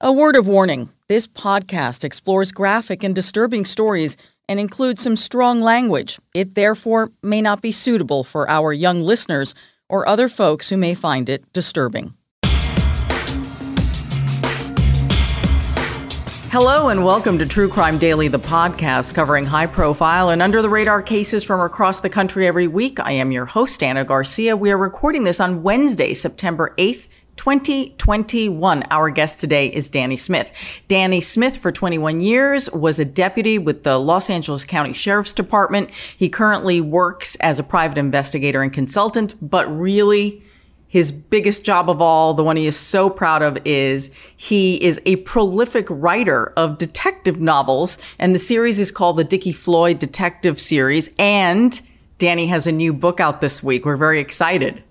A word of warning this podcast explores graphic and disturbing stories and includes some strong language. It therefore may not be suitable for our young listeners or other folks who may find it disturbing. Hello and welcome to True Crime Daily, the podcast covering high profile and under the radar cases from across the country every week. I am your host, Ana Garcia. We are recording this on Wednesday, September 8th. 2021. Our guest today is Danny Smith. Danny Smith, for 21 years, was a deputy with the Los Angeles County Sheriff's Department. He currently works as a private investigator and consultant, but really, his biggest job of all, the one he is so proud of, is he is a prolific writer of detective novels, and the series is called the Dickie Floyd Detective Series. And Danny has a new book out this week. We're very excited.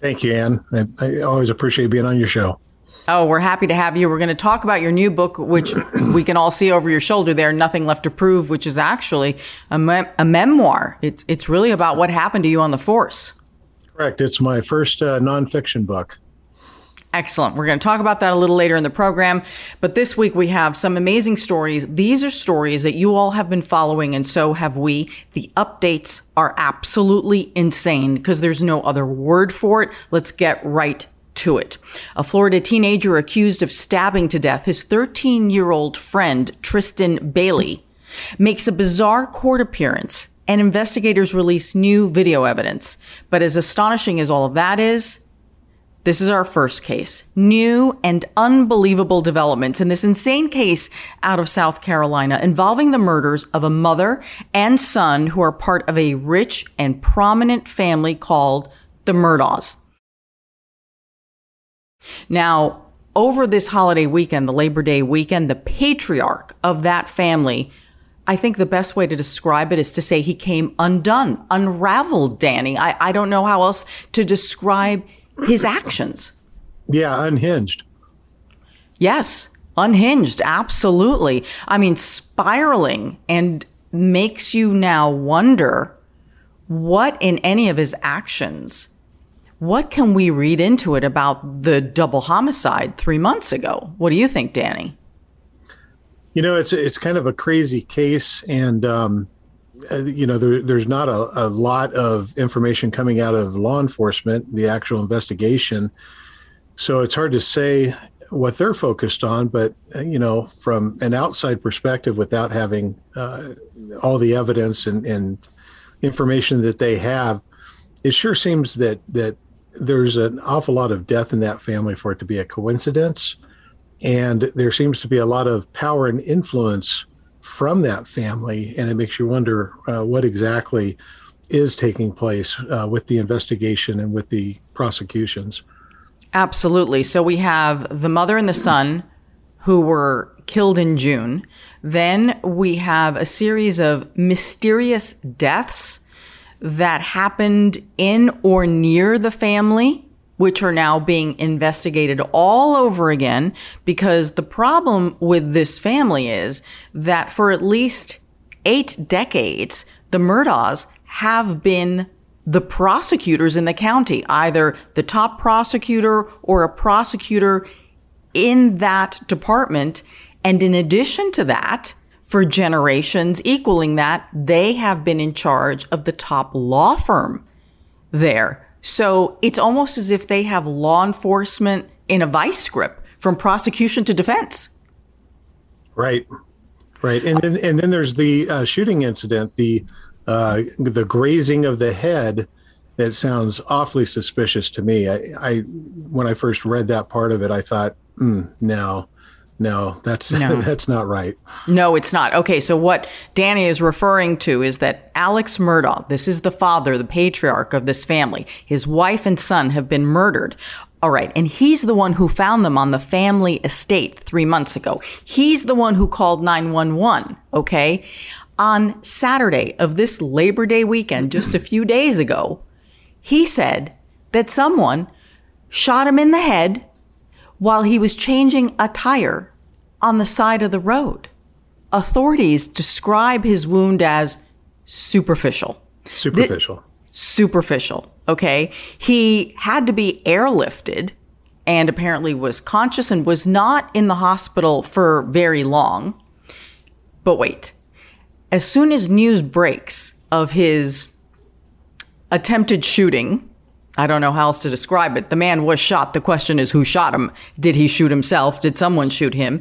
Thank you, Ann. I, I always appreciate being on your show. Oh, we're happy to have you. We're going to talk about your new book, which we can all see over your shoulder there, Nothing Left to Prove, which is actually a, me- a memoir. It's, it's really about what happened to you on the force. Correct. It's my first uh, nonfiction book. Excellent. We're going to talk about that a little later in the program. But this week we have some amazing stories. These are stories that you all have been following, and so have we. The updates are absolutely insane because there's no other word for it. Let's get right to it. A Florida teenager accused of stabbing to death his 13 year old friend, Tristyn Bailey, makes a bizarre court appearance and investigators release new video evidence. But as astonishing as all of that is, this is our first case. New and unbelievable developments in this insane case out of South Carolina involving the murders of a mother and son who are part of a rich and prominent family called the Murdaughs. Now, over this holiday weekend, the Labor Day weekend, the patriarch of that family I think the best way to describe it is to say he came undone, unraveled, Danny. I, I don't know how else to describe his actions. Yeah, unhinged. Yes, unhinged. Absolutely. I mean, spiraling and makes you now wonder what in any of his actions, what can we read into it about the double homicide three months ago? What do you think, Danny? You know, it's it's kind of a crazy case, and um, you know, there, there's not a, a, lot of information coming out of law enforcement, the actual investigation. So it's hard to say what they're focused on, but, uh, you know, from an outside perspective, without having uh, all the evidence and, and information that they have, it sure seems that, that there's an awful lot of death in that family for it to be a coincidence. And there seems to be a lot of power and influence from that family, and it makes you wonder uh, what exactly is taking place uh, with the investigation and with the prosecutions. Absolutely. So we have the mother and the son who were killed in June. Then we have a series of mysterious deaths that happened in or near the family which are now being investigated all over again because the problem with this family is that for at least eight decades, the Murdaughs have been the prosecutors in the county, either the top prosecutor or a prosecutor in that department. And in addition to that, for generations equaling that, they have been in charge of the top law firm there. So it's almost as if they have law enforcement in a vice grip from prosecution to defense. Right, right, and then and then there's the uh, shooting incident, the uh, the grazing of the head. That sounds awfully suspicious to me. I, I when I first read that part of it, I thought, mm, no, no, that's no. that's not right. No, it's not. Okay, so what Danny is referring to is that Alex Murdaugh, this is the father, the patriarch of this family. His wife and son have been murdered. All right, and he's the one who found them on the family estate 3 months ago. He's the one who called 911, okay? On Saturday of this Labor Day weekend, just a few days ago, he said that someone shot him in the head while he was changing a tire on the side of the road. Authorities describe his wound as superficial. Superficial. superficial. Okay. He had to be airlifted and apparently was conscious and was not in the hospital for very long. But wait, as soon as news breaks of his attempted shooting, I don't know how else to describe it. The man was shot. The question is who shot him? Did he shoot himself? Did someone shoot him?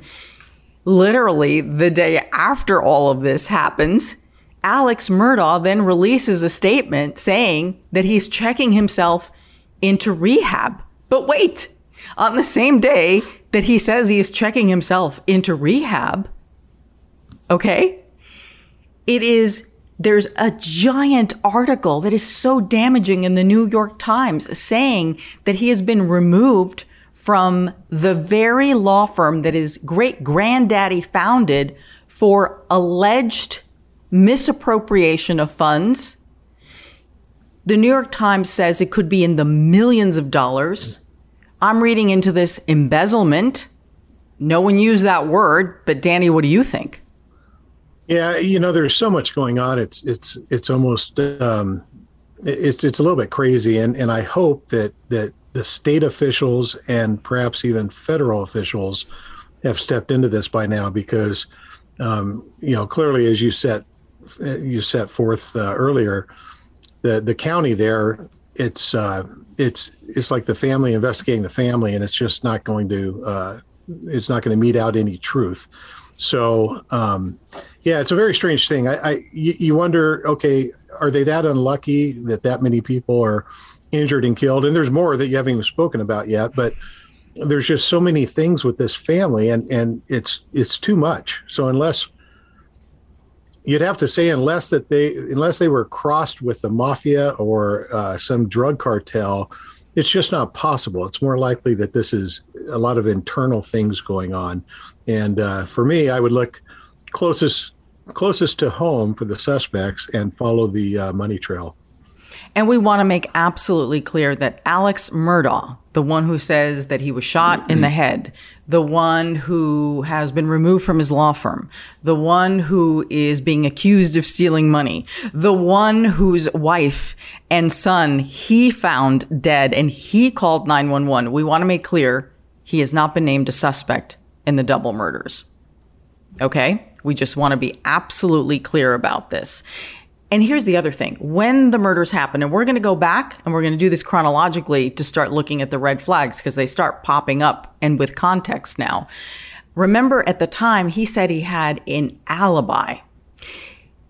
Literally, the day after all of this happens, Alex Murdaugh then releases a statement saying that he's checking himself into rehab. But wait, on the same day that he says he is checking himself into rehab, okay, it is there's a giant article that is so damaging in the New York Times saying that he has been removed from the very law firm that his great granddaddy founded for alleged misappropriation of funds. The New York Times says it could be in the millions of dollars. I'm reading into this embezzlement. No one used that word, but Danny, what do you think? Yeah, you know, there's so much going on. It's it's it's almost um, it's it's a little bit crazy, and and I hope that that the state officials and perhaps even federal officials have stepped into this by now because um, you know clearly as you set you set forth uh, earlier the the county there it's uh, it's it's like the family investigating the family and it's just not going to uh, it's not going to mete out any truth so um, yeah it's a very strange thing I, I you, wonder okay are they that unlucky that that many people are injured and killed. And there's more that you haven't even spoken about yet, but there's just so many things with this family and, and it's, it's too much. So unless you'd have to say, unless that they, unless they were crossed with the mafia or uh, some drug cartel, it's just not possible. It's more likely that this is a lot of internal things going on. And uh, for me, I would look closest closest to home for the suspects and follow the uh, money trail. And we want to make absolutely clear that Alex Murdaugh, the one who says that he was shot in the head, the one who has been removed from his law firm, the one who is being accused of stealing money, the one whose wife and son he found dead and he called 911. We want to make clear he has not been named a suspect in the double murders. Okay? We just want to be absolutely clear about this. And here's the other thing. When the murders happen, and we're going to go back and we're going to do this chronologically to start looking at the red flags because they start popping up and with context now. Remember at the time he said he had an alibi.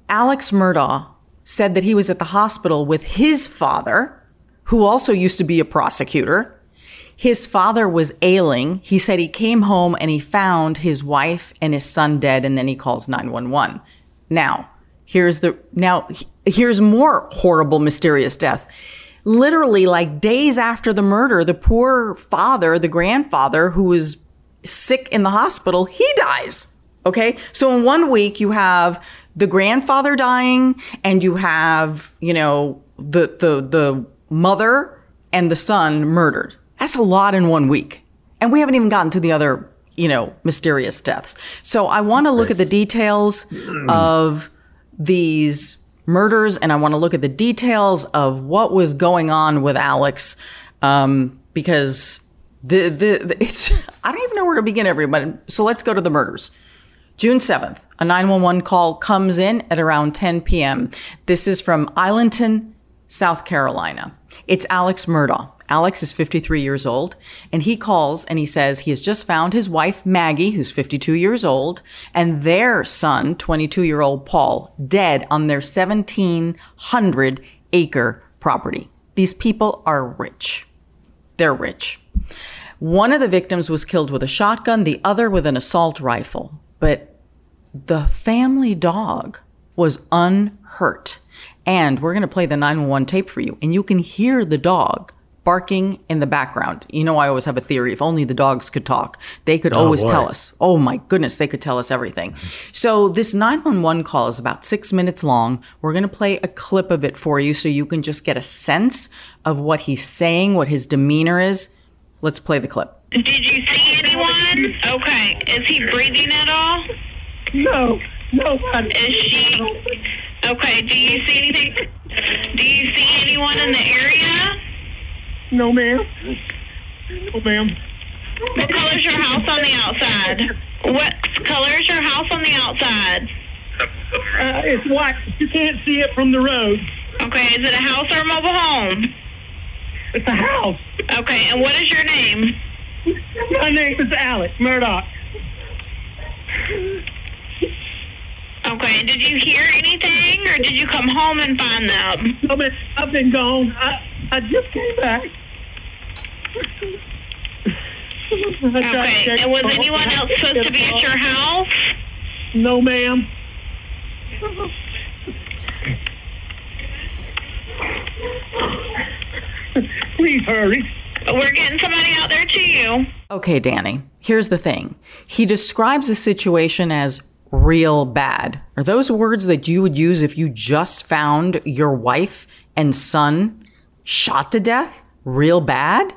Alex Murdaugh said that he was at the hospital with his father, who also used to be a prosecutor. His father was ailing. He said he came home and he found his wife and his son dead, and then he calls 911. Now, Here's the now here's more horrible mysterious death. Literally like days after the murder, the poor father, the grandfather who was sick in the hospital, he dies. Okay? So in one week you have the grandfather dying and you have, you know, the the the mother and the son murdered. That's a lot in one week. And we haven't even gotten to the other, you know, mysterious deaths. So I want to look at the details of these murders and I want to look at the details of what was going on with Alex um, because the, the, the it's I don't even know where to begin everybody. So let's go to the murders. June 7th, a 911 call comes in at around 10 p.m. This is from Islandton, South Carolina. It's Alex Murdaugh. Alex is 53 years old, and he calls and he says he has just found his wife, Maggie, who's 52 years old, and their son, 22 year old Paul, dead on their 1,700 acre property. These people are rich. They're rich. One of the victims was killed with a shotgun, the other with an assault rifle. But the family dog was unhurt. And we're going to play the 911 tape for you, and you can hear the dog barking in the background. You know, I always have a theory. If only the dogs could talk, they could oh, always boy. tell us. Oh my goodness, they could tell us everything. So this 911 call is about six minutes long. We're going to play a clip of it for you so you can just get a sense of what he's saying, what his demeanor is. Let's play the clip. Did you see anyone? Okay. Is he breathing at all? No. No. Is she? Okay. Do you see anything? Do you see anyone in the area? No, ma'am. No, ma'am. What color is your house on the outside? What color is your house on the outside? Uh, it's white. You can't see it from the road. Okay, is it a house or a mobile home? It's a house. Okay, and what is your name? My name is Alex Murdaugh. Okay, did you hear anything or did you come home and find them? I've been, I've been gone. I, I just came back. I tried to Okay, and was anyone else supposed to be at your house? No, ma'am. Please hurry. We're getting somebody out there to you. Okay, Danny, here's the thing. He describes the situation as real bad. Are those words that you would use if you just found your wife and son shot to death? Real bad?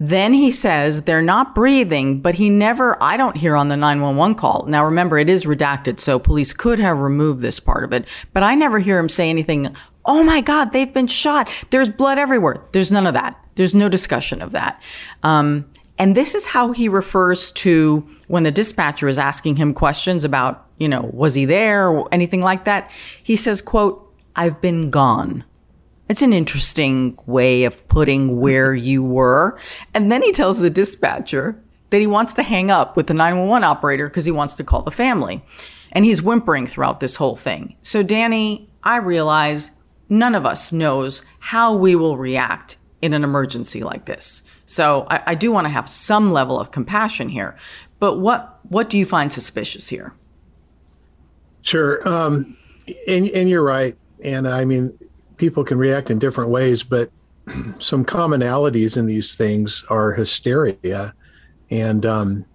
Then he says they're not breathing, but he never, I don't hear on the 911 call. Now remember, it is redacted, so police could have removed this part of it, but I never hear him say anything, oh my God, they've been shot. There's blood everywhere. There's none of that. There's no discussion of that. Um, and this is how he refers to when the dispatcher is asking him questions about, you know, was he there or anything like that. He says, quote, I've been gone. It's an interesting way of putting where you were. And then he tells the dispatcher that he wants to hang up with the 911 operator because he wants to call the family. And he's whimpering throughout this whole thing. So, Danny, I realize none of us knows how we will react in an emergency like this. So I, I do want to have some level of compassion here. But what what do you find suspicious here? Sure. Um, and, and you're right. And I mean, people can react in different ways, but some commonalities in these things are hysteria. And, um,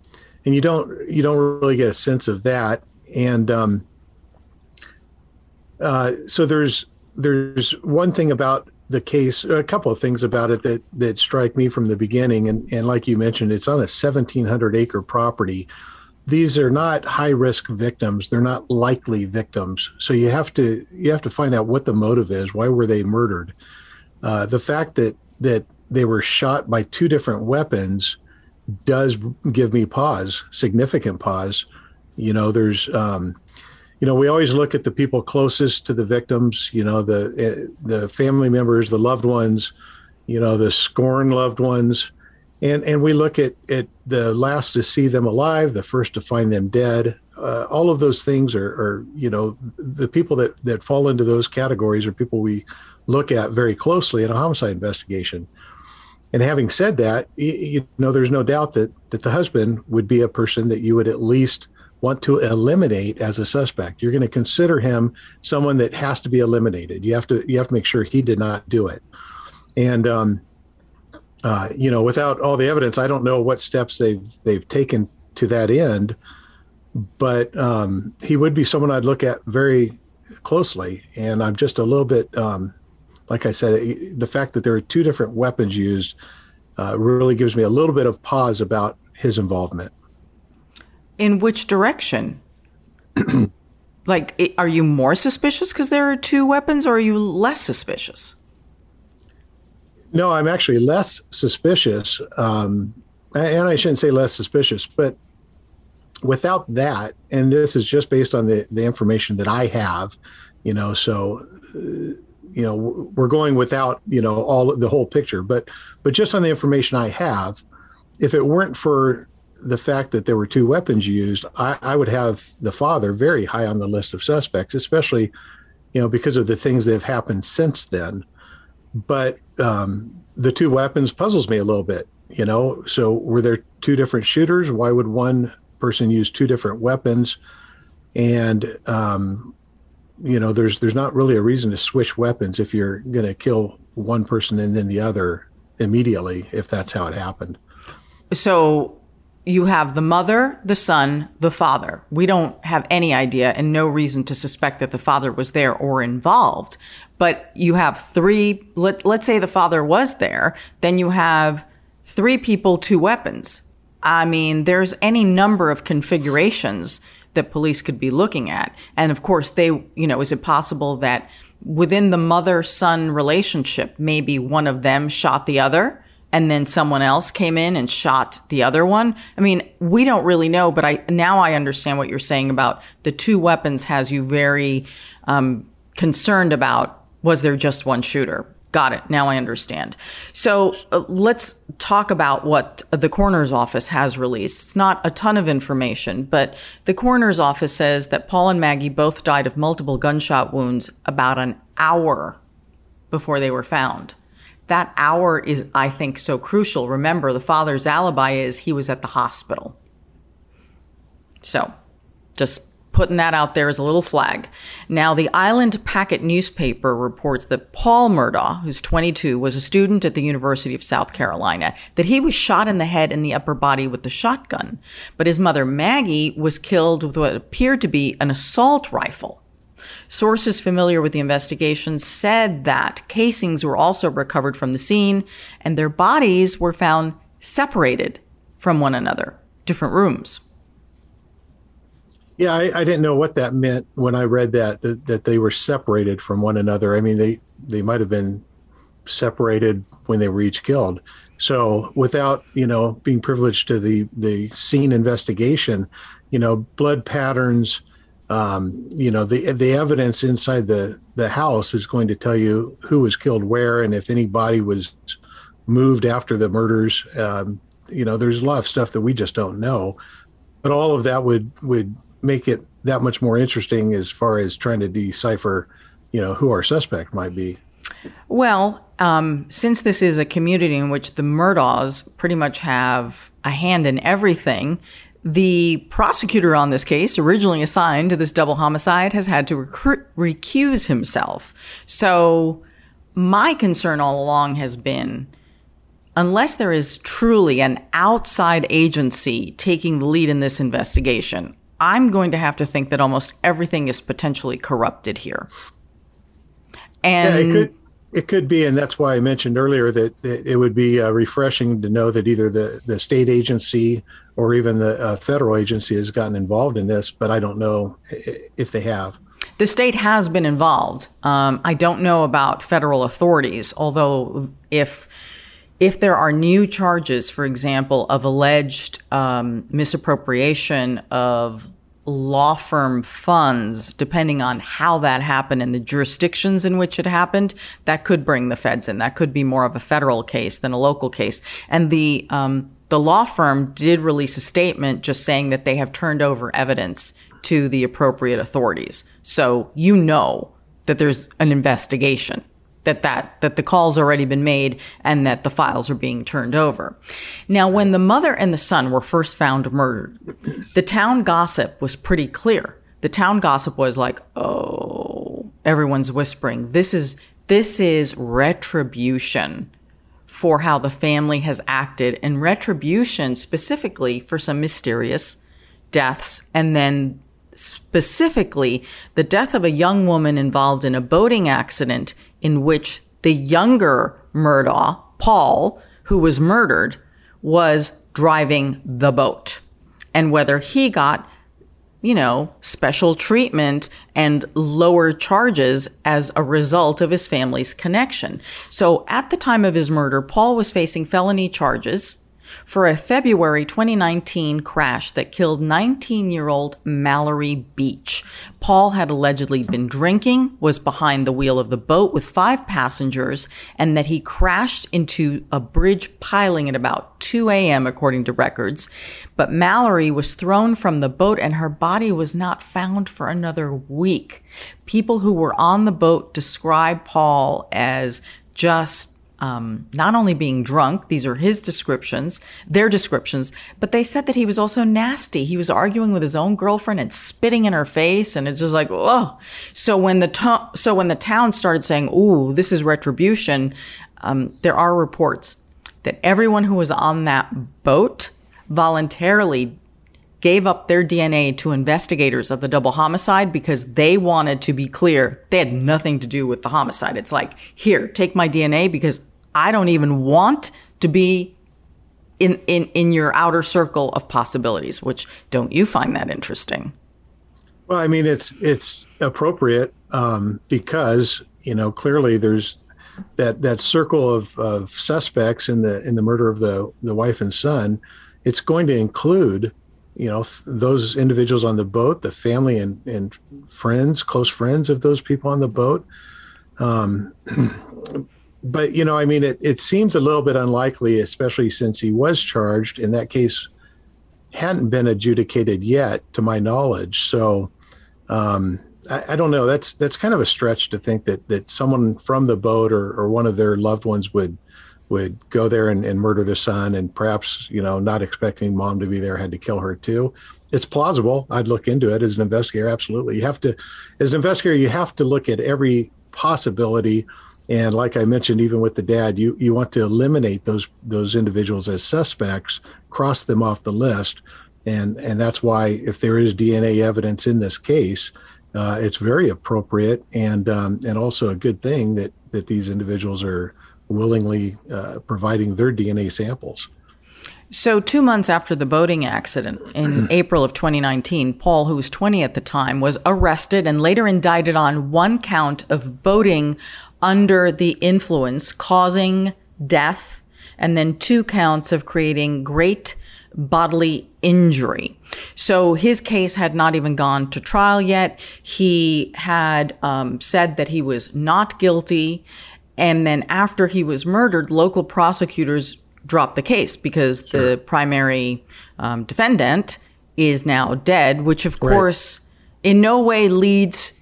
and you don't, you don't really get a sense of that. And, um, uh, so there's, there's one thing about the case, a couple of things about it that, that strike me from the beginning. And, and like you mentioned, it's on a 1700 acre property these are not high risk victims. They're not likely victims. So you have to you have to find out what the motive is. Why were they murdered? Uh, the fact that that they were shot by two different weapons does give me pause significant pause. You know there's um, you know we always look at the people closest to the victims you know the the family members the loved ones you know the scorn loved ones and and we look at at the last to see them alive, the first to find them dead. Uh, all of those things are, are, you know, the people that that fall into those categories are people we look at very closely in a homicide investigation. And having said that, you, know, there's no doubt that that the husband would be a person that you would at least want to eliminate as a suspect. You're going to consider him someone that has to be eliminated. You have to you have to make sure he did not do it. And um, uh, you know, without all the evidence, I don't know what steps they've they've taken to that end. But um, he would be someone I'd look at very closely, and I'm just a little bit, um, like I said, the fact that there are two different weapons used uh, really gives me a little bit of pause about his involvement. In which direction? like, are you more suspicious because there are two weapons, or are you less suspicious? No, I'm actually less suspicious. Um, and I shouldn't say less suspicious, but without that, and this is just based on the, the information that I have, you know, so, uh, you know, we're going without, you know, all the whole picture, but, but just on the information I have, if it weren't for the fact that there were two weapons used, I, I would have the father very high on the list of suspects, especially, you know, because of the things that have happened since then but um, the two weapons puzzles me a little bit you know? So were there two different shooters? Why would one person use two different weapons? And um, you know there's there's not really a reason to switch weapons if you're going to kill one person and then the other immediately if that's how it happened. So you have the mother, the son, the father. We don't have any idea and no reason to suspect that the father was there or involved. But you have three, let, let's say the father was there, then you have three people, two weapons. I mean, there's any number of configurations that police could be looking at. And of course, they, you know, is it possible that within the mother son relationship, maybe one of them shot the other? And then someone else came in and shot the other one. I mean, we don't really know, but I now I understand what you're saying about the two weapons has you very um, concerned about was there just one shooter? Got it. Now I understand. So uh, let's talk about what the coroner's office has released. It's not a ton of information, but the coroner's office says that Paul and Maggie both died of multiple gunshot wounds about an hour before they were found. That hour is, I think, so crucial. Remember, the father's alibi is he was at the hospital. So just putting that out there as a little flag. Now, the Island Packet newspaper reports that Paul Murdaugh, who's 22, was a student at the University of South Carolina, that he was shot in the head and the upper body with the shotgun. But his mother, Maggie, was killed with what appeared to be an assault rifle. Sources familiar with the investigation said that casings were also recovered from the scene and their bodies were found separated from one another, different rooms. Yeah, I, I, didn't know what that meant when I read that, that that they were separated from one another. I mean, they they might have been separated when they were each killed. So, without you know being privileged to the the scene investigation, you know, blood patterns, um, you know, the the evidence inside the the house is going to tell you who was killed where and if any body was moved after the murders. Um, you know, there's a lot of stuff that we just don't know, but all of that would would make it that much more interesting as far as trying to decipher, you know, who our suspect might be. Well, um, since this is a community in which the Murdaughs pretty much have a hand in everything, the prosecutor on this case, originally assigned to this double homicide, has had to recuse himself. So, my concern all along has been unless there is truly an outside agency taking the lead in this investigation, I'm going to have to think that almost everything is potentially corrupted here. And yeah, it could it could be, and that's why I mentioned earlier that, it would be uh, refreshing to know that either the the state agency or even the uh, federal agency has gotten involved in this, but I don't know if they have. The state has been involved. Um, I don't know about federal authorities, although if if there are new charges, for example, of alleged um, misappropriation of law firm funds, depending on how that happened and the jurisdictions in which it happened, that could bring the feds in. That could be more of a federal case than a local case. And the um, the law firm did release a statement just saying that they have turned over evidence to the appropriate authorities. So you know that there's an investigation that that that the call's already been made and that the files are being turned over. Now, when the mother and the son were first found murdered, the town gossip was pretty clear. The town gossip was like, "Oh, everyone's whispering. This is this is retribution for how the family has acted and retribution specifically for some mysterious deaths and then specifically the death of a young woman involved in a boating accident in which the younger Murdaugh, Paul, who was murdered, was driving the boat. And whether he got, you know, special treatment and lower charges as a result of his family's connection. So at the time of his murder, Paul was facing felony charges for a February 2019 crash that killed 19 year old Mallory Beach. Paul had allegedly been drinking, was behind the wheel of the boat with five passengers, and that he crashed into a bridge piling at about 2 a.m., according to records. But Mallory was thrown from the boat and her body was not found for another week. People who were on the boat describe Paul as just um, not only being drunk, these are his descriptions, their descriptions, but they said that he was also nasty. He was arguing with his own girlfriend and spitting in her face, and it's just like, oh. So when the to- so when the town started saying, "Ooh, this is retribution," um, there are reports that everyone who was on that boat voluntarily gave up their DNA to investigators of the double homicide because they wanted to be clear they had nothing to do with the homicide. It's like, here, take my DNA because I don't even want to be in, in, in your outer circle of possibilities, which don't you find that interesting? Well, I mean, it's it's appropriate um, because you know clearly there's that that circle of, of suspects in the in the murder of the the wife and son, it's going to include you know those individuals on the boat, the family and and friends, close friends of those people on the boat. Um, but you know, I mean, it it seems a little bit unlikely, especially since he was charged. In that case, hadn't been adjudicated yet, to my knowledge. So. Um, I, I, don't know. That's that's kind of a stretch to think that that someone from the boat or, or one of their loved ones would would go there and, and murder their son, and perhaps you know not expecting mom to be there had to kill her too. It's plausible. I'd look into it as an investigator. Absolutely, you have to, as an investigator, you have to look at every possibility. And like I mentioned, even with the dad, you you want to eliminate those those individuals as suspects, cross them off the list, and and that's why if there is DNA evidence in this case, uh, it's very appropriate and um, and also a good thing that that these individuals are willingly uh, providing their DNA samples. So, two months after the boating accident in April of 2019, Paul, who was 20 at the time, was arrested and later indicted on one count of boating under the influence, causing death, and then two counts of creating great bodily injury. So his case had not even gone to trial yet. He had um, said that he was not guilty. And then after he was murdered, local prosecutors dropped the case because sure. the primary um, defendant is now dead, which of right. course in no way leads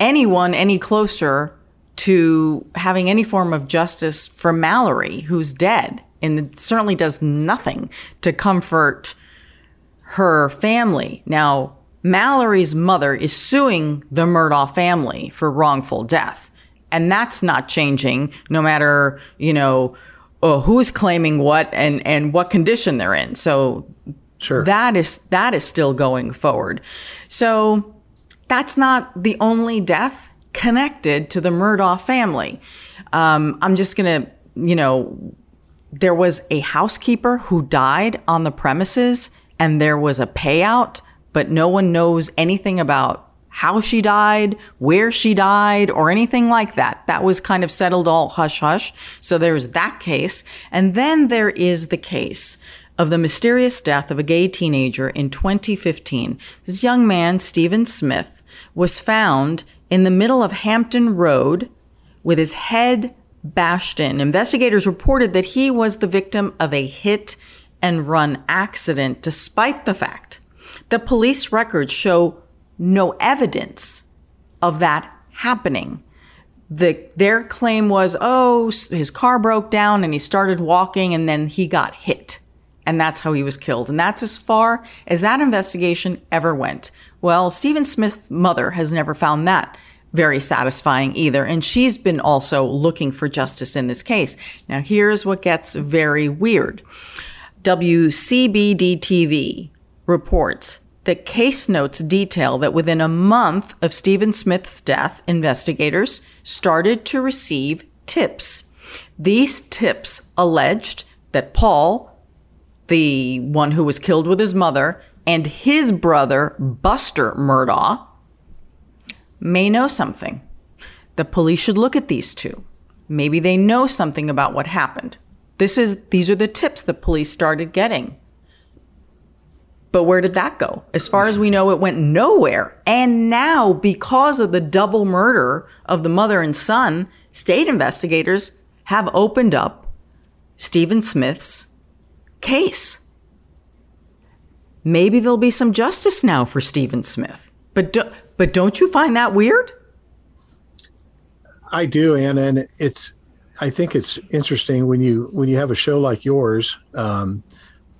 anyone any closer to having any form of justice for Mallory, who's dead and it certainly does nothing to comfort her family. Now, Mallory's mother is suing the Murdaugh family for wrongful death. And that's not changing no matter, you know, uh, who's claiming what and, and what condition they're in. So sure. that is that is still going forward. So that's not the only death connected to the Murdaugh family. Um, I'm just gonna, you know, there was a housekeeper who died on the premises and there was a payout, but no one knows anything about how she died, where she died, or anything like that. That was kind of settled all hush hush. So there's that case. And then there is the case of the mysterious death of a gay teenager in 2015. This young man, Stephen Smith, was found in the middle of Hampton Road with his head bashed in. Investigators reported that he was the victim of a hit and run accident, despite the fact that police records show no evidence of that happening. The, their claim was, oh, his car broke down and he started walking and then he got hit. And that's how he was killed. And that's as far as that investigation ever went. Well, Stephen Smith's mother has never found that very satisfying either. And she's been also looking for justice in this case. Now, here's what gets very weird. WCBD TV reports that case notes detail that within a month of Stephen Smith's death, investigators started to receive tips. These tips alleged that Paul, the one who was killed with his mother, and his brother, Buster Murdaugh, may know something. The police should look at these two. Maybe they know something about what happened. This is these are the tips the police started getting. But where did that go? As far as we know, it went nowhere. And now, because of the double murder of the mother and son, state investigators have opened up Stephen Smith's case. Maybe there'll be some justice now for Stephen Smith. But do, but don't you find that weird? I do, Ana, and it's. I think it's interesting when you when you have a show like yours. Um,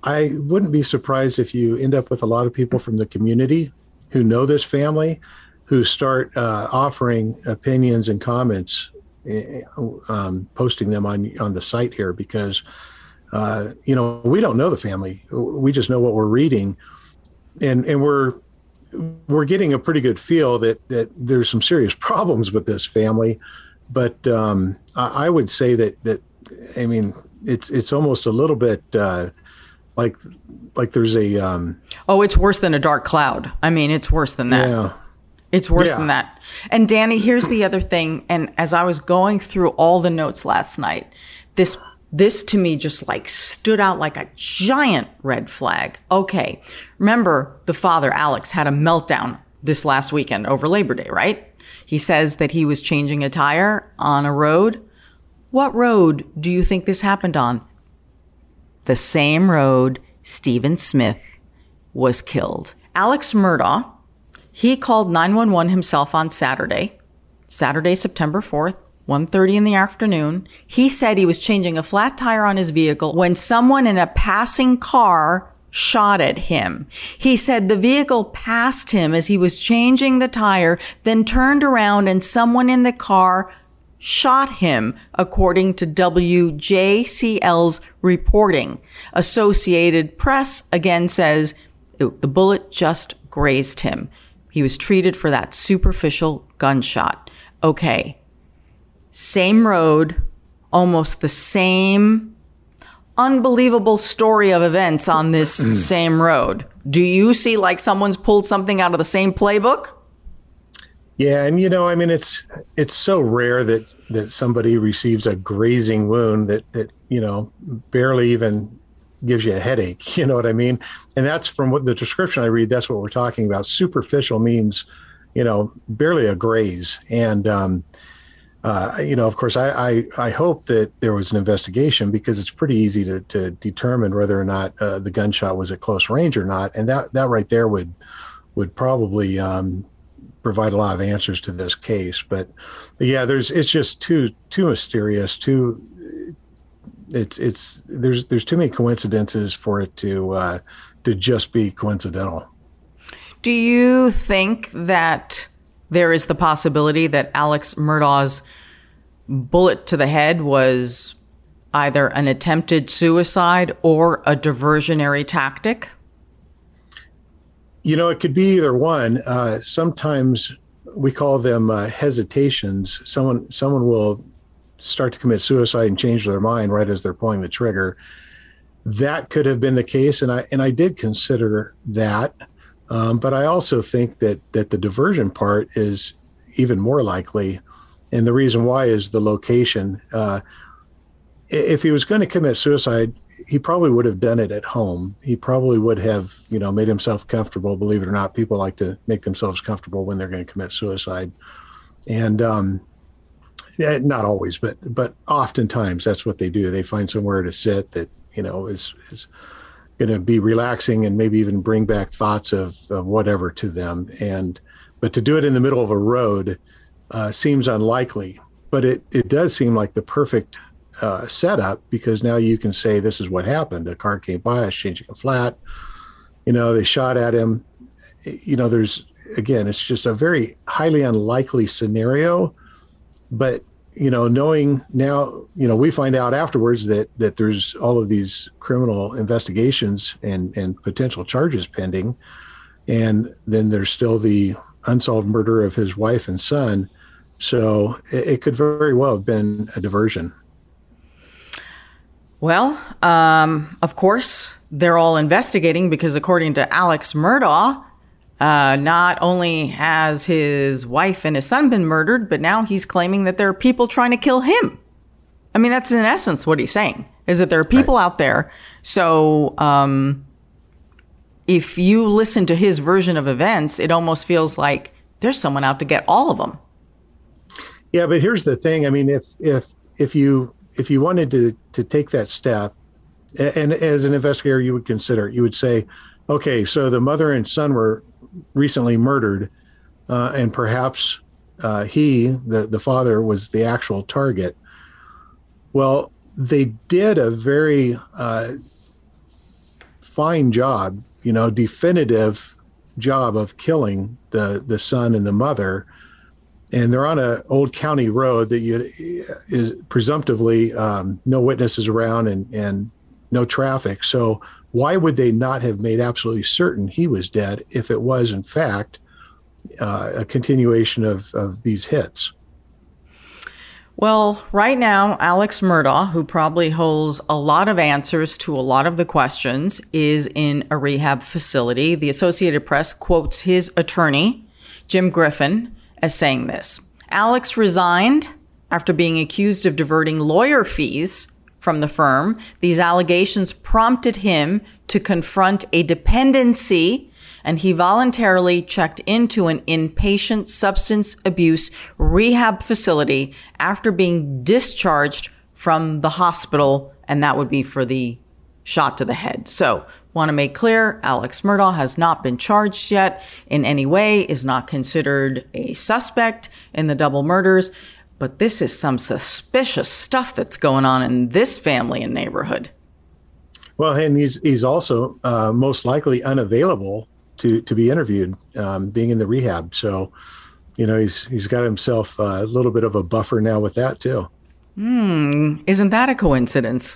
I wouldn't be surprised if you end up with a lot of people from the community who know this family, who start uh, offering opinions and comments, eh, um, posting them on on the site here because. Uh, you know, we don't know the family. We just know what we're reading, and and we're we're getting a pretty good feel that that there's some serious problems with this family, but um, I, I, would say that that I mean it's it's almost a little bit uh, like like there's a um, oh it's worse than a dark cloud. I mean it's worse than that. Yeah. It's worse Yeah. than that. And Danny, here's the other thing. And as I was going through all the notes last night, this this to me just like stood out like a giant red flag. Okay. Remember the father, Alex, had a meltdown this last weekend over Labor Day, right? He says that he was changing a tire on a road. What road do you think this happened on? The same road Stephen Smith was killed. Alex Murdaugh, he called 911 himself on Saturday, Saturday, September 4th, 1:30 in the afternoon. He said he was changing a flat tire on his vehicle when someone in a passing car shot at him. He said the vehicle passed him as he was changing the tire, then turned around and someone in the car shot him, according to WJCL's reporting. Associated Press again says the bullet just grazed him. He was treated for that superficial gunshot. Okay. Same road, almost the same unbelievable story of events on this same road. Do you see like someone's pulled something out of the same playbook? Yeah, and you know, I mean, it's it's so rare that that somebody receives a grazing wound that that you know barely even gives you a headache. You know what I mean? And that's from what the description I read. That's what we're talking about. Superficial means, you know, barely a graze. And um, uh, you know, of course, I, I I hope that there was an investigation because it's pretty easy to to determine whether or not uh, the gunshot was at close range or not, and that that right there would would probably um, provide a lot of answers to this case. But, but yeah, there's it's just too too mysterious. Too it's it's there's there's too many coincidences for it to uh, to just be coincidental. Do you think that there is the possibility that Alex Murdaugh's bullet to the head was either an attempted suicide or a diversionary tactic? You know, it could be either one. Uh, sometimes we call them uh, hesitations. Someone someone will start to commit suicide and change their mind right as they're pulling the trigger. That could have been the case, and I and I did consider that. Um, but I also think that that the diversion part is even more likely, and the reason why is the location. Uh, if he was going to commit suicide, he probably would have done it at home. He probably would have, you know, made himself comfortable. Believe it or not, people like to make themselves comfortable when they're going to commit suicide, and um, not always, but but oftentimes that's what they do. They find somewhere to sit that you know is is going to be relaxing and maybe even bring back thoughts of, of whatever to them. And but to do it in the middle of a road uh, seems unlikely. But it it does seem like the perfect uh, setup because now you can say this is what happened. A car came by, us changing a flat. You know, they shot at him. You know, there's again, it's just a very highly unlikely scenario. But you know, knowing now, you know, we find out afterwards that that there's all of these criminal investigations and and potential charges pending, and then there's still the unsolved murder of his wife and son. So it, it could very well have been a diversion. Well, um, of course, they're all investigating because, according to Alex Murdaugh, uh, not only has his wife and his son been murdered, but now he's claiming that there are people trying to kill him. I mean, that's in essence what he's saying is that there are people out there. So, um, if you listen to his version of events, it almost feels like there's someone out to get all of them. Yeah, but here's the thing. I mean, if if if you if you wanted to to take that step, and as an investigator, you would consider it. You would say, okay, so the mother and son were recently murdered, uh, and perhaps uh, he, the the father, was the actual target. Well, they did a very uh, fine job, you know, definitive job of killing the the son and the mother and they're on a old county road that you is presumptively um, no witnesses around and and no traffic. So why would they not have made absolutely certain he was dead if it was in fact uh, a continuation of of these hits? Well, right now, Alex Murdaugh, who probably holds a lot of answers to a lot of the questions, is in a rehab facility. The Associated Press quotes his attorney, Jim Griffin, as saying this Alex resigned after being accused of diverting lawyer fees from the firm. These allegations prompted him to confront a dependency and he voluntarily checked into an inpatient substance abuse rehab facility after being discharged from the hospital, and that would be for the shot to the head. So, want to make clear Alex Murdaugh has not been charged yet in any way, is not considered a suspect in the double murders. But this is some suspicious stuff that's going on in this family and neighborhood. Well, and he's he's also uh, most likely unavailable to to be interviewed, um, being in the rehab. So, you know, he's he's got himself a little bit of a buffer now with that too. Hmm, isn't that a coincidence?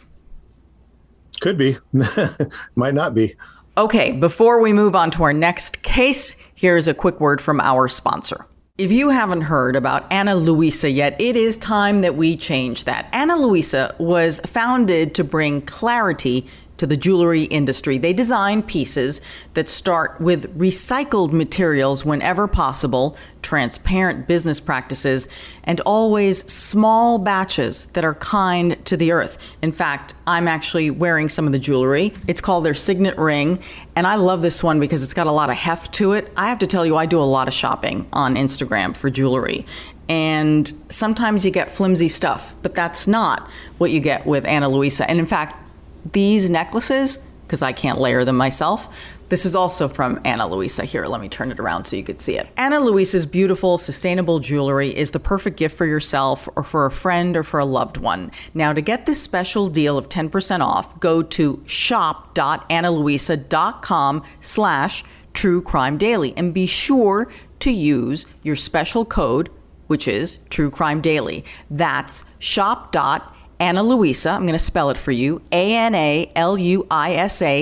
Could be, might not be. Okay, before we move on to our next case, here's a quick word from our sponsor. If you haven't heard about Ana Luisa yet, it is time that we change that. Ana Luisa was founded to bring clarity to the jewelry industry. They design pieces that start with recycled materials whenever possible, transparent business practices, and always small batches that are kind to the earth. In fact, I'm actually wearing some of the jewelry. It's called their signet ring, and I love this one because it's got a lot of heft to it. I have to tell you, I do a lot of shopping on Instagram for jewelry. And sometimes you get flimsy stuff, but that's not what you get with Ana Luisa. And in fact, these necklaces, because I can't layer them myself, this is also from Ana Luisa. Here, let me turn it around so you could see it. Ana Luisa's beautiful, sustainable jewelry is the perfect gift for yourself or for a friend or for a loved one. Now, to get this special deal of 10% off, go to shop.analuisa.com slash true daily and be sure to use your special code, which is true crime daily. That's shop.analuisa.com Ana Luisa, I'm going to spell it for you, A-N-A-L-U-I-S-A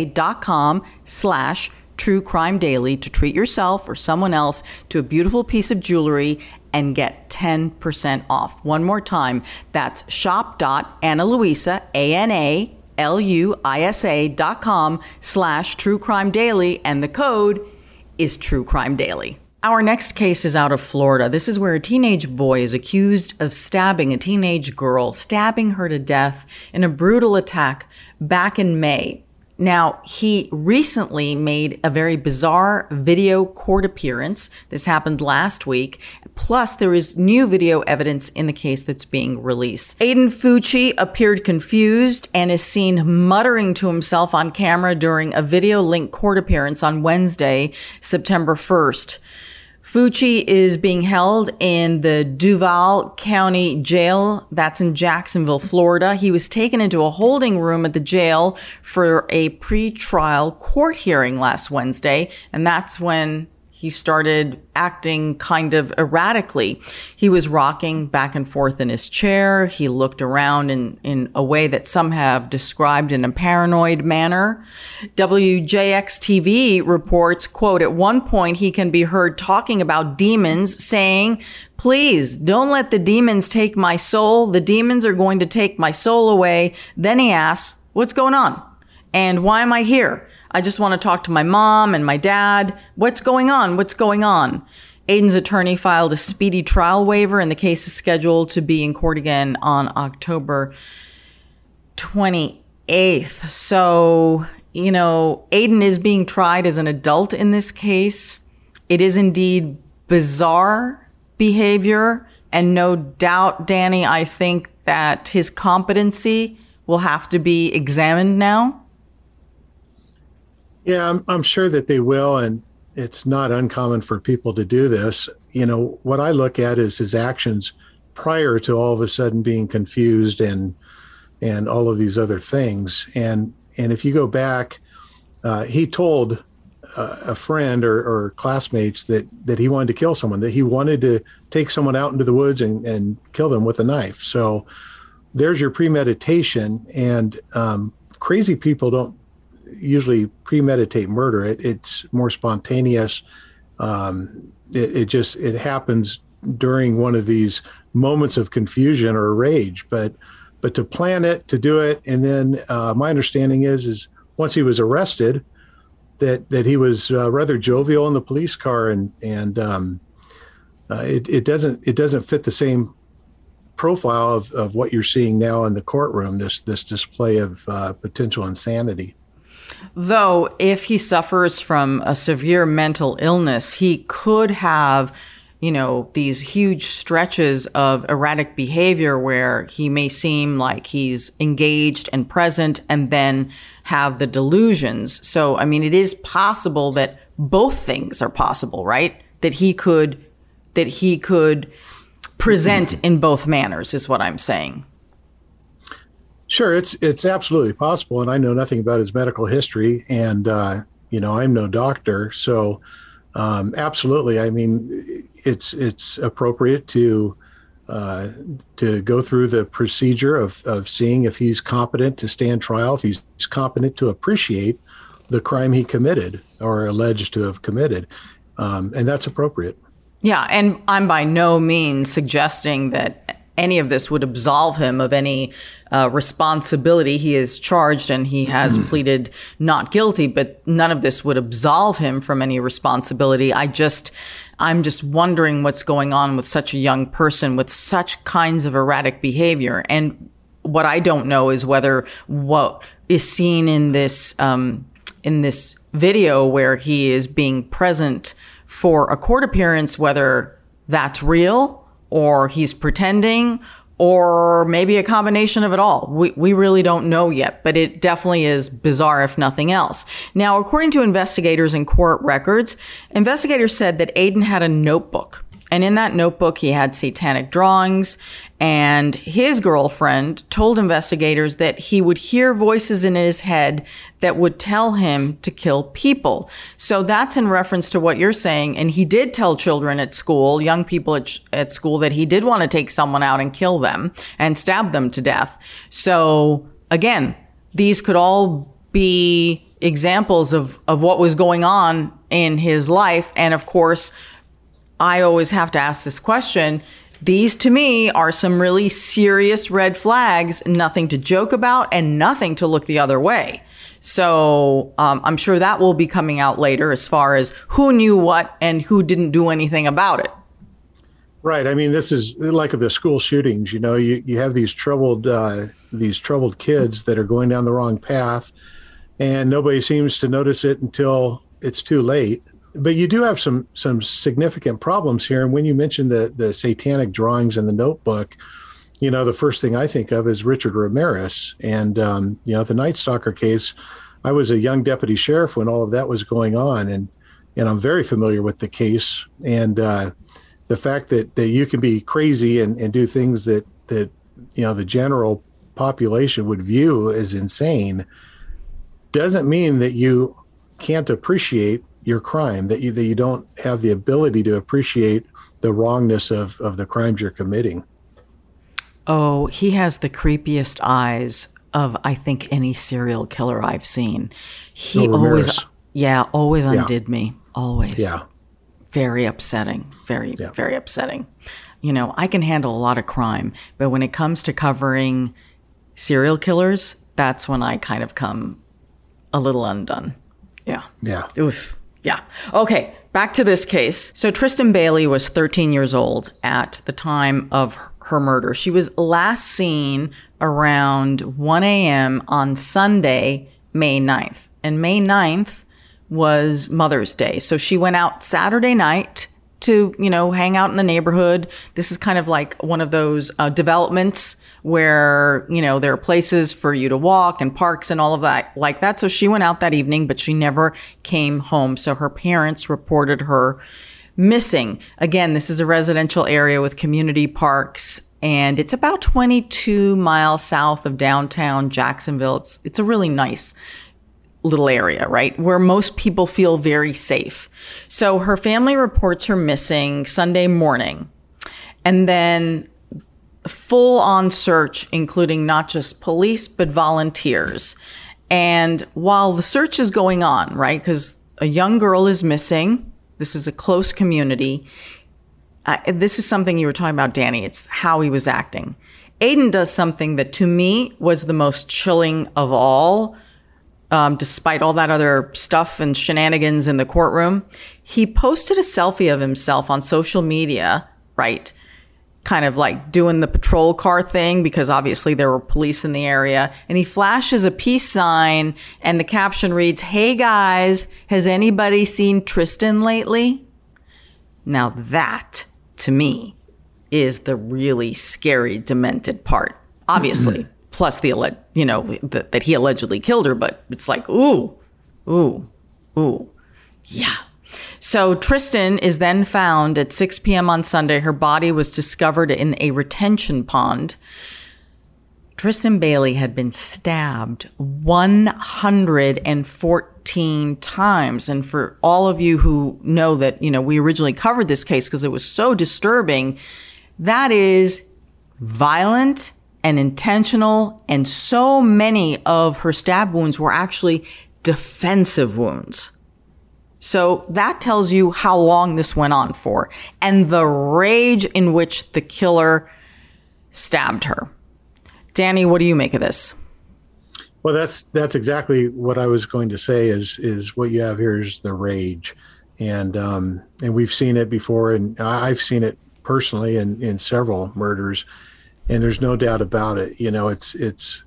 dot com slash true crime daily to treat yourself or someone else to a beautiful piece of jewelry and get 10% off. One more time, that's shop dot Ana shop.analuisa, A-N-A-L-U-I-S-A dot com slash true crime daily and the code is true crime daily. Our next case is out of Florida. This is where a teenage boy is accused of stabbing a teenage girl, stabbing her to death in a brutal attack back in May. Now, he recently made a very bizarre video court appearance. This happened last week. Plus, there is new video evidence in the case that's being released. Aiden Fucci appeared confused and is seen muttering to himself on camera during a video link court appearance on Wednesday, September 1st. Fucci is being held in the Duval County Jail. That's in Jacksonville, Florida. He was taken into a holding room at the jail for a pre-trial court hearing last Wednesday. And that's when he started acting kind of erratically. He was rocking back and forth in his chair. He looked around in, in a way that some have described in a paranoid manner. WJX TV reports, quote, at one point he can be heard talking about demons saying, please don't let the demons take my soul. The demons are going to take my soul away. Then he asks, what's going on? And why am I here? I just want to talk to my mom and my dad. What's going on? What's going on? Aiden's attorney filed a speedy trial waiver, and the case is scheduled to be in court again on October 28th. So, you know, Aiden is being tried as an adult in this case. It is indeed bizarre behavior. And no doubt, Danny, I think that his competency will have to be examined now. Yeah, I'm, I'm sure that they will. And it's not uncommon for people to do this. You know, what I look at is his actions prior to all of a sudden being confused and and all of these other things. And and if you go back, uh, he told uh, a friend or, or, classmates that that he wanted to kill someone, that he wanted to take someone out into the woods and, and kill them with a knife. So there's your premeditation. And um, crazy people don't usually premeditate murder. It, it's more spontaneous. Um, it, it, just it happens during one of these moments of confusion or rage. But but to plan it, to do it, and then uh, my understanding is is once he was arrested, that that he was uh, rather jovial in the police car and and um, uh, it, it doesn't it doesn't fit the same profile of, of what you're seeing now in the courtroom. This this display of uh, potential insanity. Though, if he suffers from a severe mental illness, he could have, you know, these huge stretches of erratic behavior where he may seem like he's engaged and present and then have the delusions. So, I mean, it is possible that both things are possible, right? That he could, that he could present in both manners is what I'm saying. Sure, it's it's absolutely possible, and I know nothing about his medical history, and uh, you know I'm no doctor, so um, absolutely. I mean, it's it's appropriate to uh, to go through the procedure of of seeing if he's competent to stand trial, if he's competent to appreciate the crime he committed or alleged to have committed, um, and that's appropriate. Yeah, and I'm by no means suggesting that any of this would absolve him of any uh, responsibility. He is charged and he has pleaded not guilty, but none of this would absolve him from any responsibility. I just, I'm just wondering what's going on with such a young person with such kinds of erratic behavior. And what I don't know is whether what is seen in this, um, in this video where he is being present for a court appearance, whether that's real or he's pretending or maybe a combination of it all. We, we really don't know yet, but it definitely is bizarre if nothing else. Now, according to investigators and court records, investigators said that Aiden had a notebook and in that notebook, he had satanic drawings. And his girlfriend told investigators that he would hear voices in his head that would tell him to kill people. So that's in reference to what you're saying. And he did tell children at school, young people at, at school, that he did want to take someone out and kill them and stab them to death. So again, these could all be examples of, of what was going on in his life. And of course, I always have to ask this question. These to me are some really serious red flags, nothing to joke about and nothing to look the other way. So um, I'm sure that will be coming out later as far as who knew what and who didn't do anything about it. Right. I mean, this is like the school shootings. You know, you, you have these troubled uh, these troubled kids that are going down the wrong path, and nobody seems to notice it until it's too late but you do have some some significant problems here. And when you mentioned the the satanic drawings in the notebook, you know, the first thing I think of is Richard Ramirez and um, you know the Night Stalker case. I was a young deputy sheriff when all of that was going on, and and I'm very familiar with the case and uh, the fact that that you can be crazy and, and do things that that you know the general population would view as insane doesn't mean that you can't appreciate your crime that you that you don't have the ability to appreciate the wrongness of of the crimes you're committing. Oh he has the creepiest eyes of i think any serial killer i've seen. He Oh, always yeah always undid me always. Yeah. Very upsetting very Yeah. very upsetting. You know i can handle a lot of crime but when it comes to covering serial killers that's when i kind of come a little undone. Yeah. Yeah. Oof. Yeah. Okay. Back to this case. So Tristyn Bailey was 13 years old at the time of her murder. She was last seen around 1 a.m. on Sunday, May 9th. And May 9th was Mother's Day. So she went out Saturday night to, you know, hang out in the neighborhood. This is kind of like one of those uh, developments where, you know, there are places for you to walk and parks and all of that like that. So she went out that evening, but she never came home. So her parents reported her missing. Again, this is a residential area with community parks and it's about 22 miles south of downtown Jacksonville. It's, it's a really nice little area, right? Where most people feel very safe. So her family reports her missing Sunday morning. And then full on search, including not just police, but volunteers. And while the search is going on, right? Because a young girl is missing. This is a close community. Uh, this is something you were talking about, Danny. It's how he was acting. Aiden does something that to me was the most chilling of all um, despite all that other stuff and shenanigans in the courtroom. He posted a selfie of himself on social media, right? Kind of like doing the patrol car thing because obviously there were police in the area. And he flashes a peace sign, and the caption reads, Hey guys, has anybody seen Tristyn lately? Now that, to me, is the really scary, demented part. Obviously, plus the alle- you know th- that he allegedly killed her, but it's like ooh, ooh, ooh, yeah. So Tristyn is then found at 6 p.m. on Sunday. Her body was discovered in a retention pond. Tristyn Bailey had been stabbed 114 times. And for all of you who know that, you know, we originally covered this case because it was so disturbing, that is violent and intentional. And so many of her stab wounds were actually defensive wounds. So that tells you how long this went on for and the rage in which the killer stabbed her. Danny, what do you make of this? Well, that's that's exactly what I was going to say. Is is what you have here is the rage, and um, and we've seen it before, and I've seen it personally in in several murders, and there's no doubt about it. You know, it's it's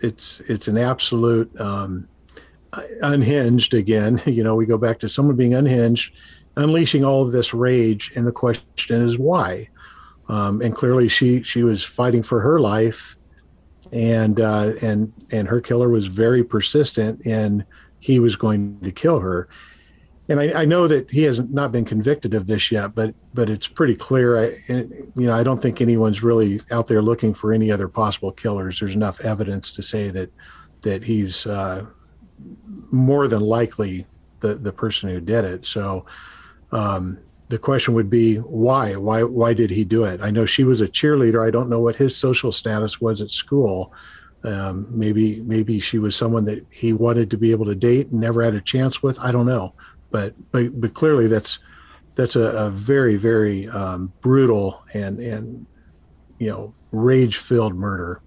it's it's an absolute um, unhinged again. You know, we go back to someone being unhinged, unleashing all of this rage, and the question is why. Um, and clearly, she she was fighting for her life, and uh, and and her killer was very persistent, and he was going to kill her. And I, I know that he has not been convicted of this yet, but but it's pretty clear. I you know I don't think anyone's really out there looking for any other possible killers. There's enough evidence to say that that he's uh, more than likely the the person who did it. So um, the question would be why? Why why did he do it? I know she was a cheerleader. I don't know what his social status was at school. Um, maybe maybe she was someone that he wanted to be able to date and never had a chance with. I don't know, but but but clearly that's that's a, a very very um, brutal and and you know rage filled murder.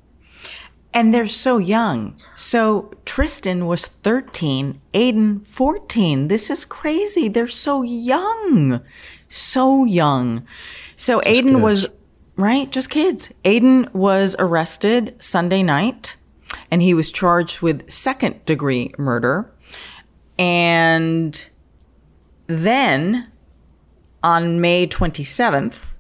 And they're so young. So Tristyn was 13, Aiden 14. This is crazy. They're so young. So young. So Aiden kids. was, right? Just kids. Aiden was arrested Sunday night and he was charged with second degree murder. And then on May 27th,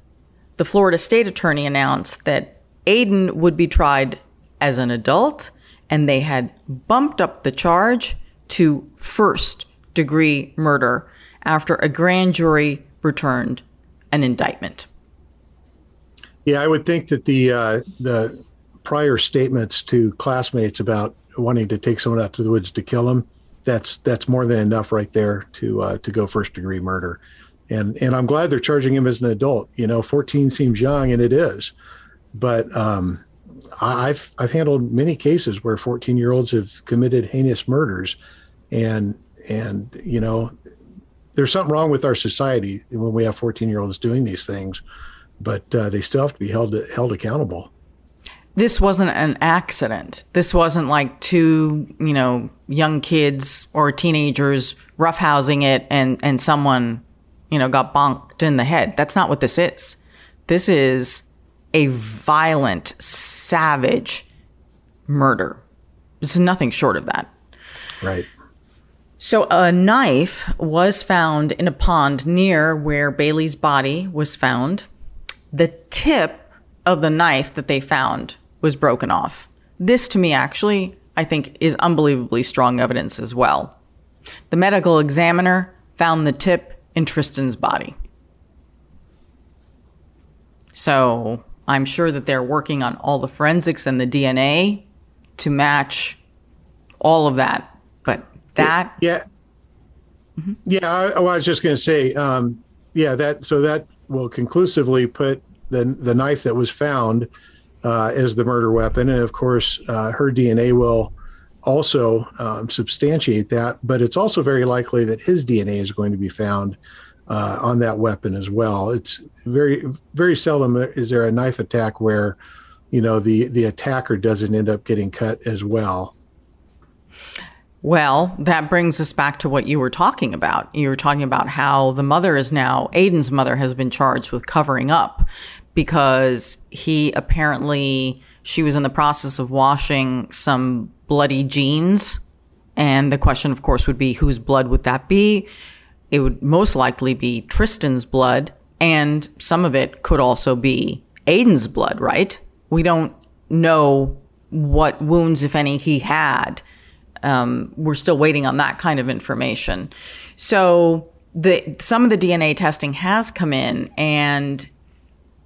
the Florida state attorney announced that Aiden would be tried as an adult and they had bumped up the charge to first degree murder after a grand jury returned an indictment. Yeah, I would think that the uh, the prior statements to classmates about wanting to take someone out to the woods to kill them that's that's more than enough right there to uh, to go first degree murder. And and I'm glad they're charging him as an adult. You know, 14 seems young, and it is, but um, I've I've handled many cases where 14 year olds have committed heinous murders, and and you know, there's something wrong with our society when we have 14 year olds doing these things, but uh, they still have to be held held accountable. This wasn't an accident. This wasn't like two, you know, young kids or teenagers roughhousing it and, and someone, you know, got bonked in the head. That's not what this is. This is a violent, savage murder. This is nothing short of that. Right. So, a knife was found in a pond near where Bailey's body was found. The tip of the knife that they found was broken off. This, to me, actually, I think is unbelievably strong evidence as well. The medical examiner found the tip in Tristyn's body. So, I'm sure that they're working on all the forensics and the DNA to match all of that. But that Yeah. Yeah, I, I was just going to say, um, yeah, that so that will conclusively put the the knife that was found uh, as the murder weapon, and of course, uh, her DNA will also um, substantiate that. But it's also very likely that his DNA is going to be found uh, on that weapon as well. It's very very seldom is there a knife attack where you know the the attacker doesn't end up getting cut as well. Well, that brings us back to what you were talking about. You were talking about how the mother is now, Aiden's mother has been charged with covering up because he apparently, she was in the process of washing some bloody jeans. And the question, of course, would be whose blood would that be? It would most likely be Tristyn's blood. And some of it could also be Aiden's blood, right? We don't know what wounds, if any, he had. Um, we're still waiting on that kind of information. So the some of the DNA testing has come in, and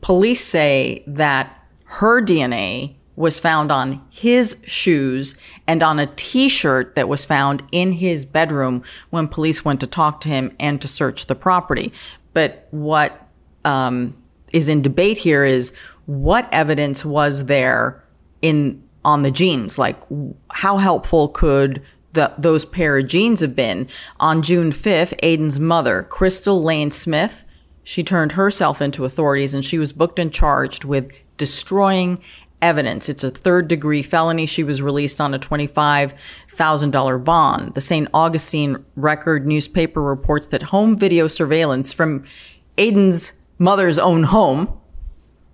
police say that her DNA was found on his shoes and on a t-shirt that was found in his bedroom when police went to talk to him and to search the property. But what um, is in debate here is what evidence was there in on the jeans? Like, how helpful could the, those pair of jeans have been? On June 5th, Aiden's mother, Crystal Lane Smith, she turned herself into authorities and she was booked and charged with destroying evidence. It's a third degree felony. She was released on a $25,000 bond. The St. Augustine Record newspaper reports that home video surveillance from Aiden's mother's own home,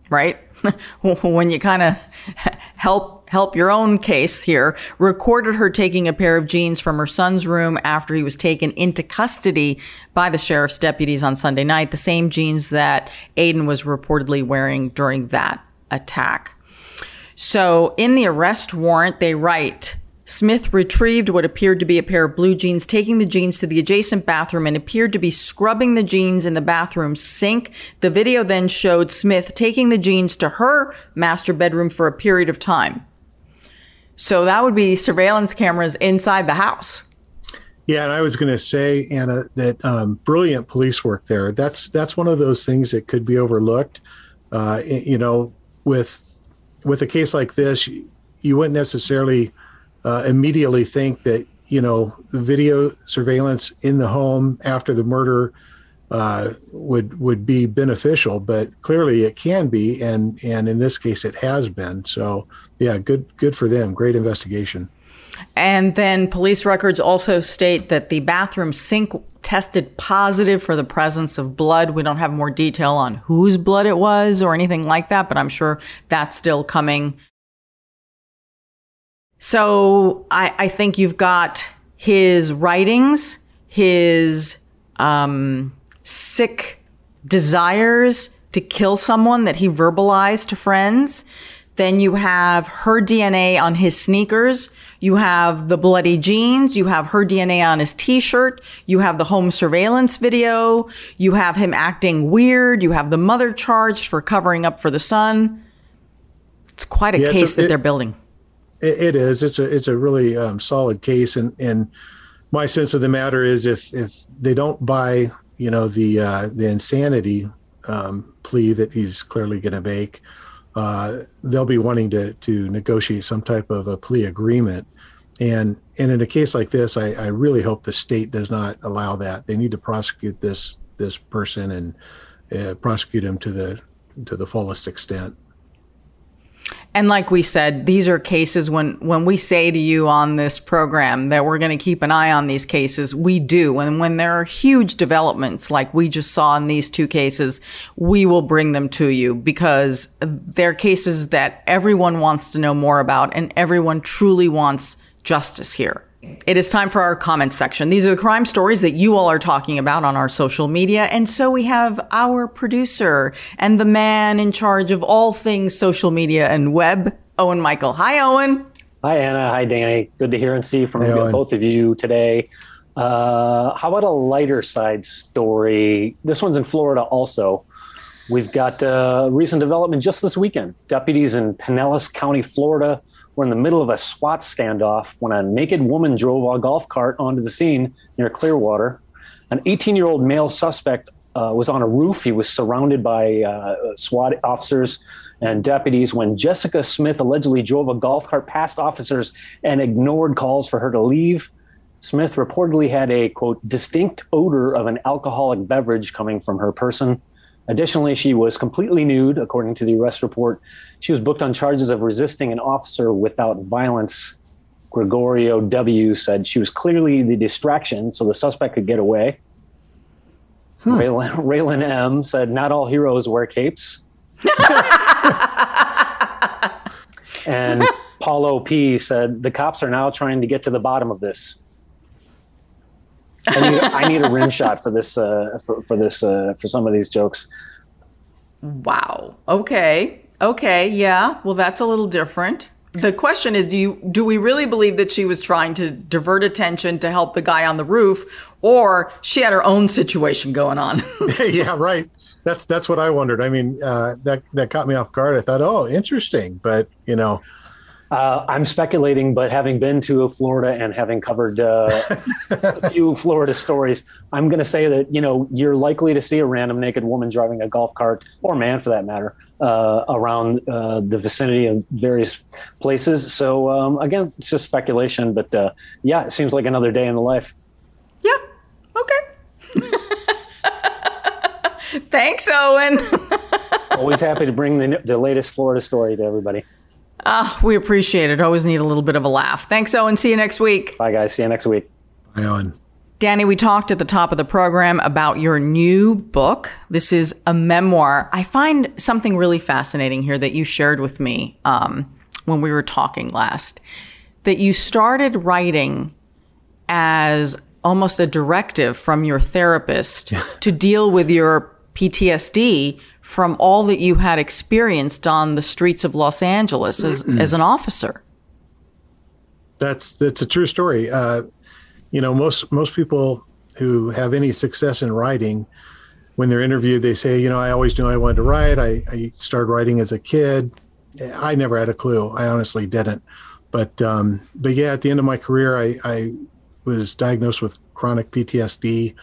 right? when you kind of help help your own case here, recorded her taking a pair of jeans from her son's room after he was taken into custody by the sheriff's deputies on Sunday night, the same jeans that Aiden was reportedly wearing during that attack. So in the arrest warrant, they write, Smith retrieved what appeared to be a pair of blue jeans, taking the jeans to the adjacent bathroom and appeared to be scrubbing the jeans in the bathroom sink. The video then showed Smith taking the jeans to her master bedroom for a period of time. So that would be surveillance cameras inside the house. Yeah, and I was going to say, Ana, that um, brilliant police work there. That's that's one of those things that could be overlooked. Uh, you know, with with a case like this, you wouldn't necessarily uh, immediately think that you know video surveillance in the home after the murder uh, would would be beneficial, but clearly it can be, and and in this case it has been. So yeah, good good for them. Great investigation. And then police records also state that the bathroom sink tested positive for the presence of blood. We don't have more detail on whose blood it was or anything like that, but I'm sure that's still coming. So I, I think you've got his writings, his um, sick desires to kill someone that he verbalized to friends. Then you have her DNA on his sneakers. You have the bloody jeans. You have her DNA on his t-shirt. You have the home surveillance video. You have him acting weird. You have the mother charged for covering up for the son. It's quite a yeah, case a, that it, they're building. It is. It's a it's a really um, solid case, and and my sense of the matter is if if they don't buy you know the uh, the insanity um, plea that he's clearly going to make uh, they'll be wanting to to negotiate some type of a plea agreement. And and in a case like this, I, I really hope the state does not allow that. They need to prosecute this this person and uh, prosecute him to the to the fullest extent. And like we said, these are cases when when we say to you on this program that we're going to keep an eye on these cases, we do. And when there are huge developments like we just saw in these two cases, we will bring them to you because they're cases that everyone wants to know more about and everyone truly wants justice here. It is time for our comments section. These are the crime stories that you all are talking about on our social media. And so we have our producer and the man in charge of all things social media and web, Owen Michael. Hi, Owen. Hi, Ana. Hi, Danny. Good to hear and see from hey, both of you today. Uh, how about a lighter side story? This one's in Florida also. We've got uh, recent development just this weekend. Deputies in Pinellas County, Florida, were in the middle of a SWAT standoff when a naked woman drove a golf cart onto the scene near Clearwater. An 18 year old male suspect uh, was on a roof. He was surrounded by uh, SWAT officers and deputies when Jessica Smith allegedly drove a golf cart past officers and ignored calls for her to leave. Smith reportedly had a quote distinct odor of an alcoholic beverage coming from her person. Additionally, she was completely nude, according to the arrest report. She was booked on charges of resisting an officer without violence. Gregorio W said she was clearly the distraction so the suspect could get away. Hmm. Raylan, Raylan M said, Not all heroes wear capes. and Paulo P said, The cops are now trying to get to the bottom of this. I need, I need a rim shot for this, uh, for, for this, uh, for some of these jokes. Wow. Okay. Okay. Yeah. Well, that's a little different. The question is, do you do we really believe that she was trying to divert attention to help the guy on the roof, or she had her own situation going on? yeah, right. That's that's what I wondered. I mean, uh, that that caught me off guard. I thought, oh, interesting, but you know, uh, I'm speculating, but having been to Florida and having covered uh, a few Florida stories, I'm going to say that you know you're likely to see a random naked woman driving a golf cart, or man for that matter, uh, around uh, the vicinity of various places. So um, again, it's just speculation, but uh, yeah, it seems like another day in the life. Yeah. Okay. Thanks, Owen. Always happy to bring the, the latest Florida story to everybody. Uh, we appreciate it. Always need a little bit of a laugh. Thanks, Owen. See you next week. Bye, guys. See you next week. Bye, Owen. Danny, we talked at the top of the program about your new book. This is a memoir. I find something really fascinating here that you shared with me um, when we were talking last. That you started writing as almost a directive from your therapist to deal with your PTSD from all that you had experienced on the streets of Los Angeles as, as an officer. That's that's a true story. Uh, you know, most most people who have any success in writing, when they're interviewed, they say, you know, I always knew I wanted to write. I, I started writing as a kid. I never had a clue. I honestly didn't. But um, but yeah, at the end of my career, I, I was diagnosed with chronic PTSD,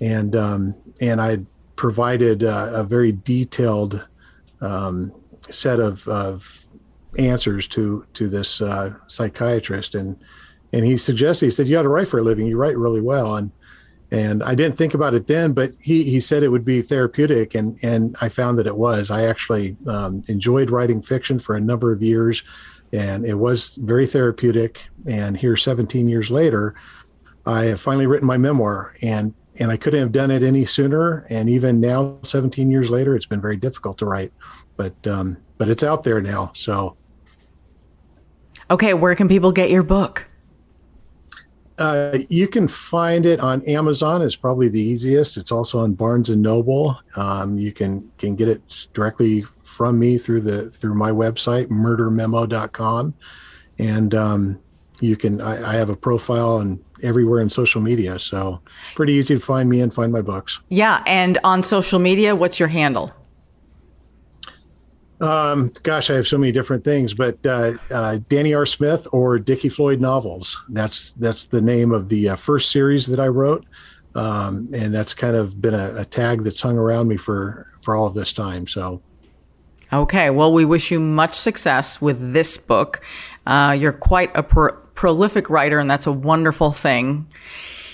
and um, and I provided uh, a very detailed um, set of, of, answers to to this uh, psychiatrist, and and he suggested he said you ought to write for a living. You write really well, and and I didn't think about it then, but he he said it would be therapeutic, and and I found that it was. I actually um, enjoyed writing fiction for a number of years, and it was very therapeutic. And here, 17 years later, I have finally written my memoir, and and I couldn't have done it any sooner. And even now, 17 years later, it's been very difficult to write, but um, but it's out there now. So, okay, where can people get your book? Uh, you can find it on Amazon. It's probably the easiest. It's also on Barnes and Noble. Um, you can can get it directly from me through the through my website murdermemo.com, and um, you can. I, I have a profile and everywhere in social media. So pretty easy to find me and find my books. Yeah. And on social media, what's your handle? Um, gosh, I have so many different things, but uh, uh, Danny R. Smith or Dickie Floyd novels. That's that's the name of the uh, first series that I wrote, um, and that's kind of been a, a, tag that's hung around me for for all of this time. So, okay, well, we wish you much success with this book. Uh, you're quite a pro- prolific writer, and that's a wonderful thing.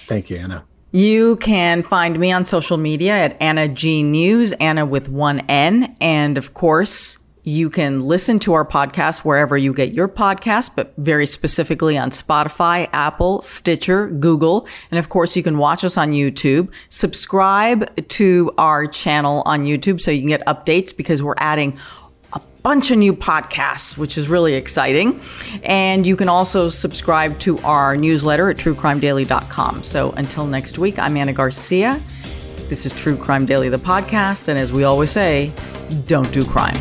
Thank you, Ana. You can find me on social media at Ana G News, Ana with one N. And of course, you can listen to our podcast wherever you get your podcast, but very specifically on Spotify, Apple, Stitcher, Google. And of course, you can watch us on YouTube. Subscribe to our channel on YouTube so you can get updates because we're adding bunch of new podcasts, which is really exciting. And you can also subscribe to our newsletter at truecrimedaily.com. So until next week, I'm Ana Garcia. This is True Crime Daily, the podcast. And as we always say, don't do crime.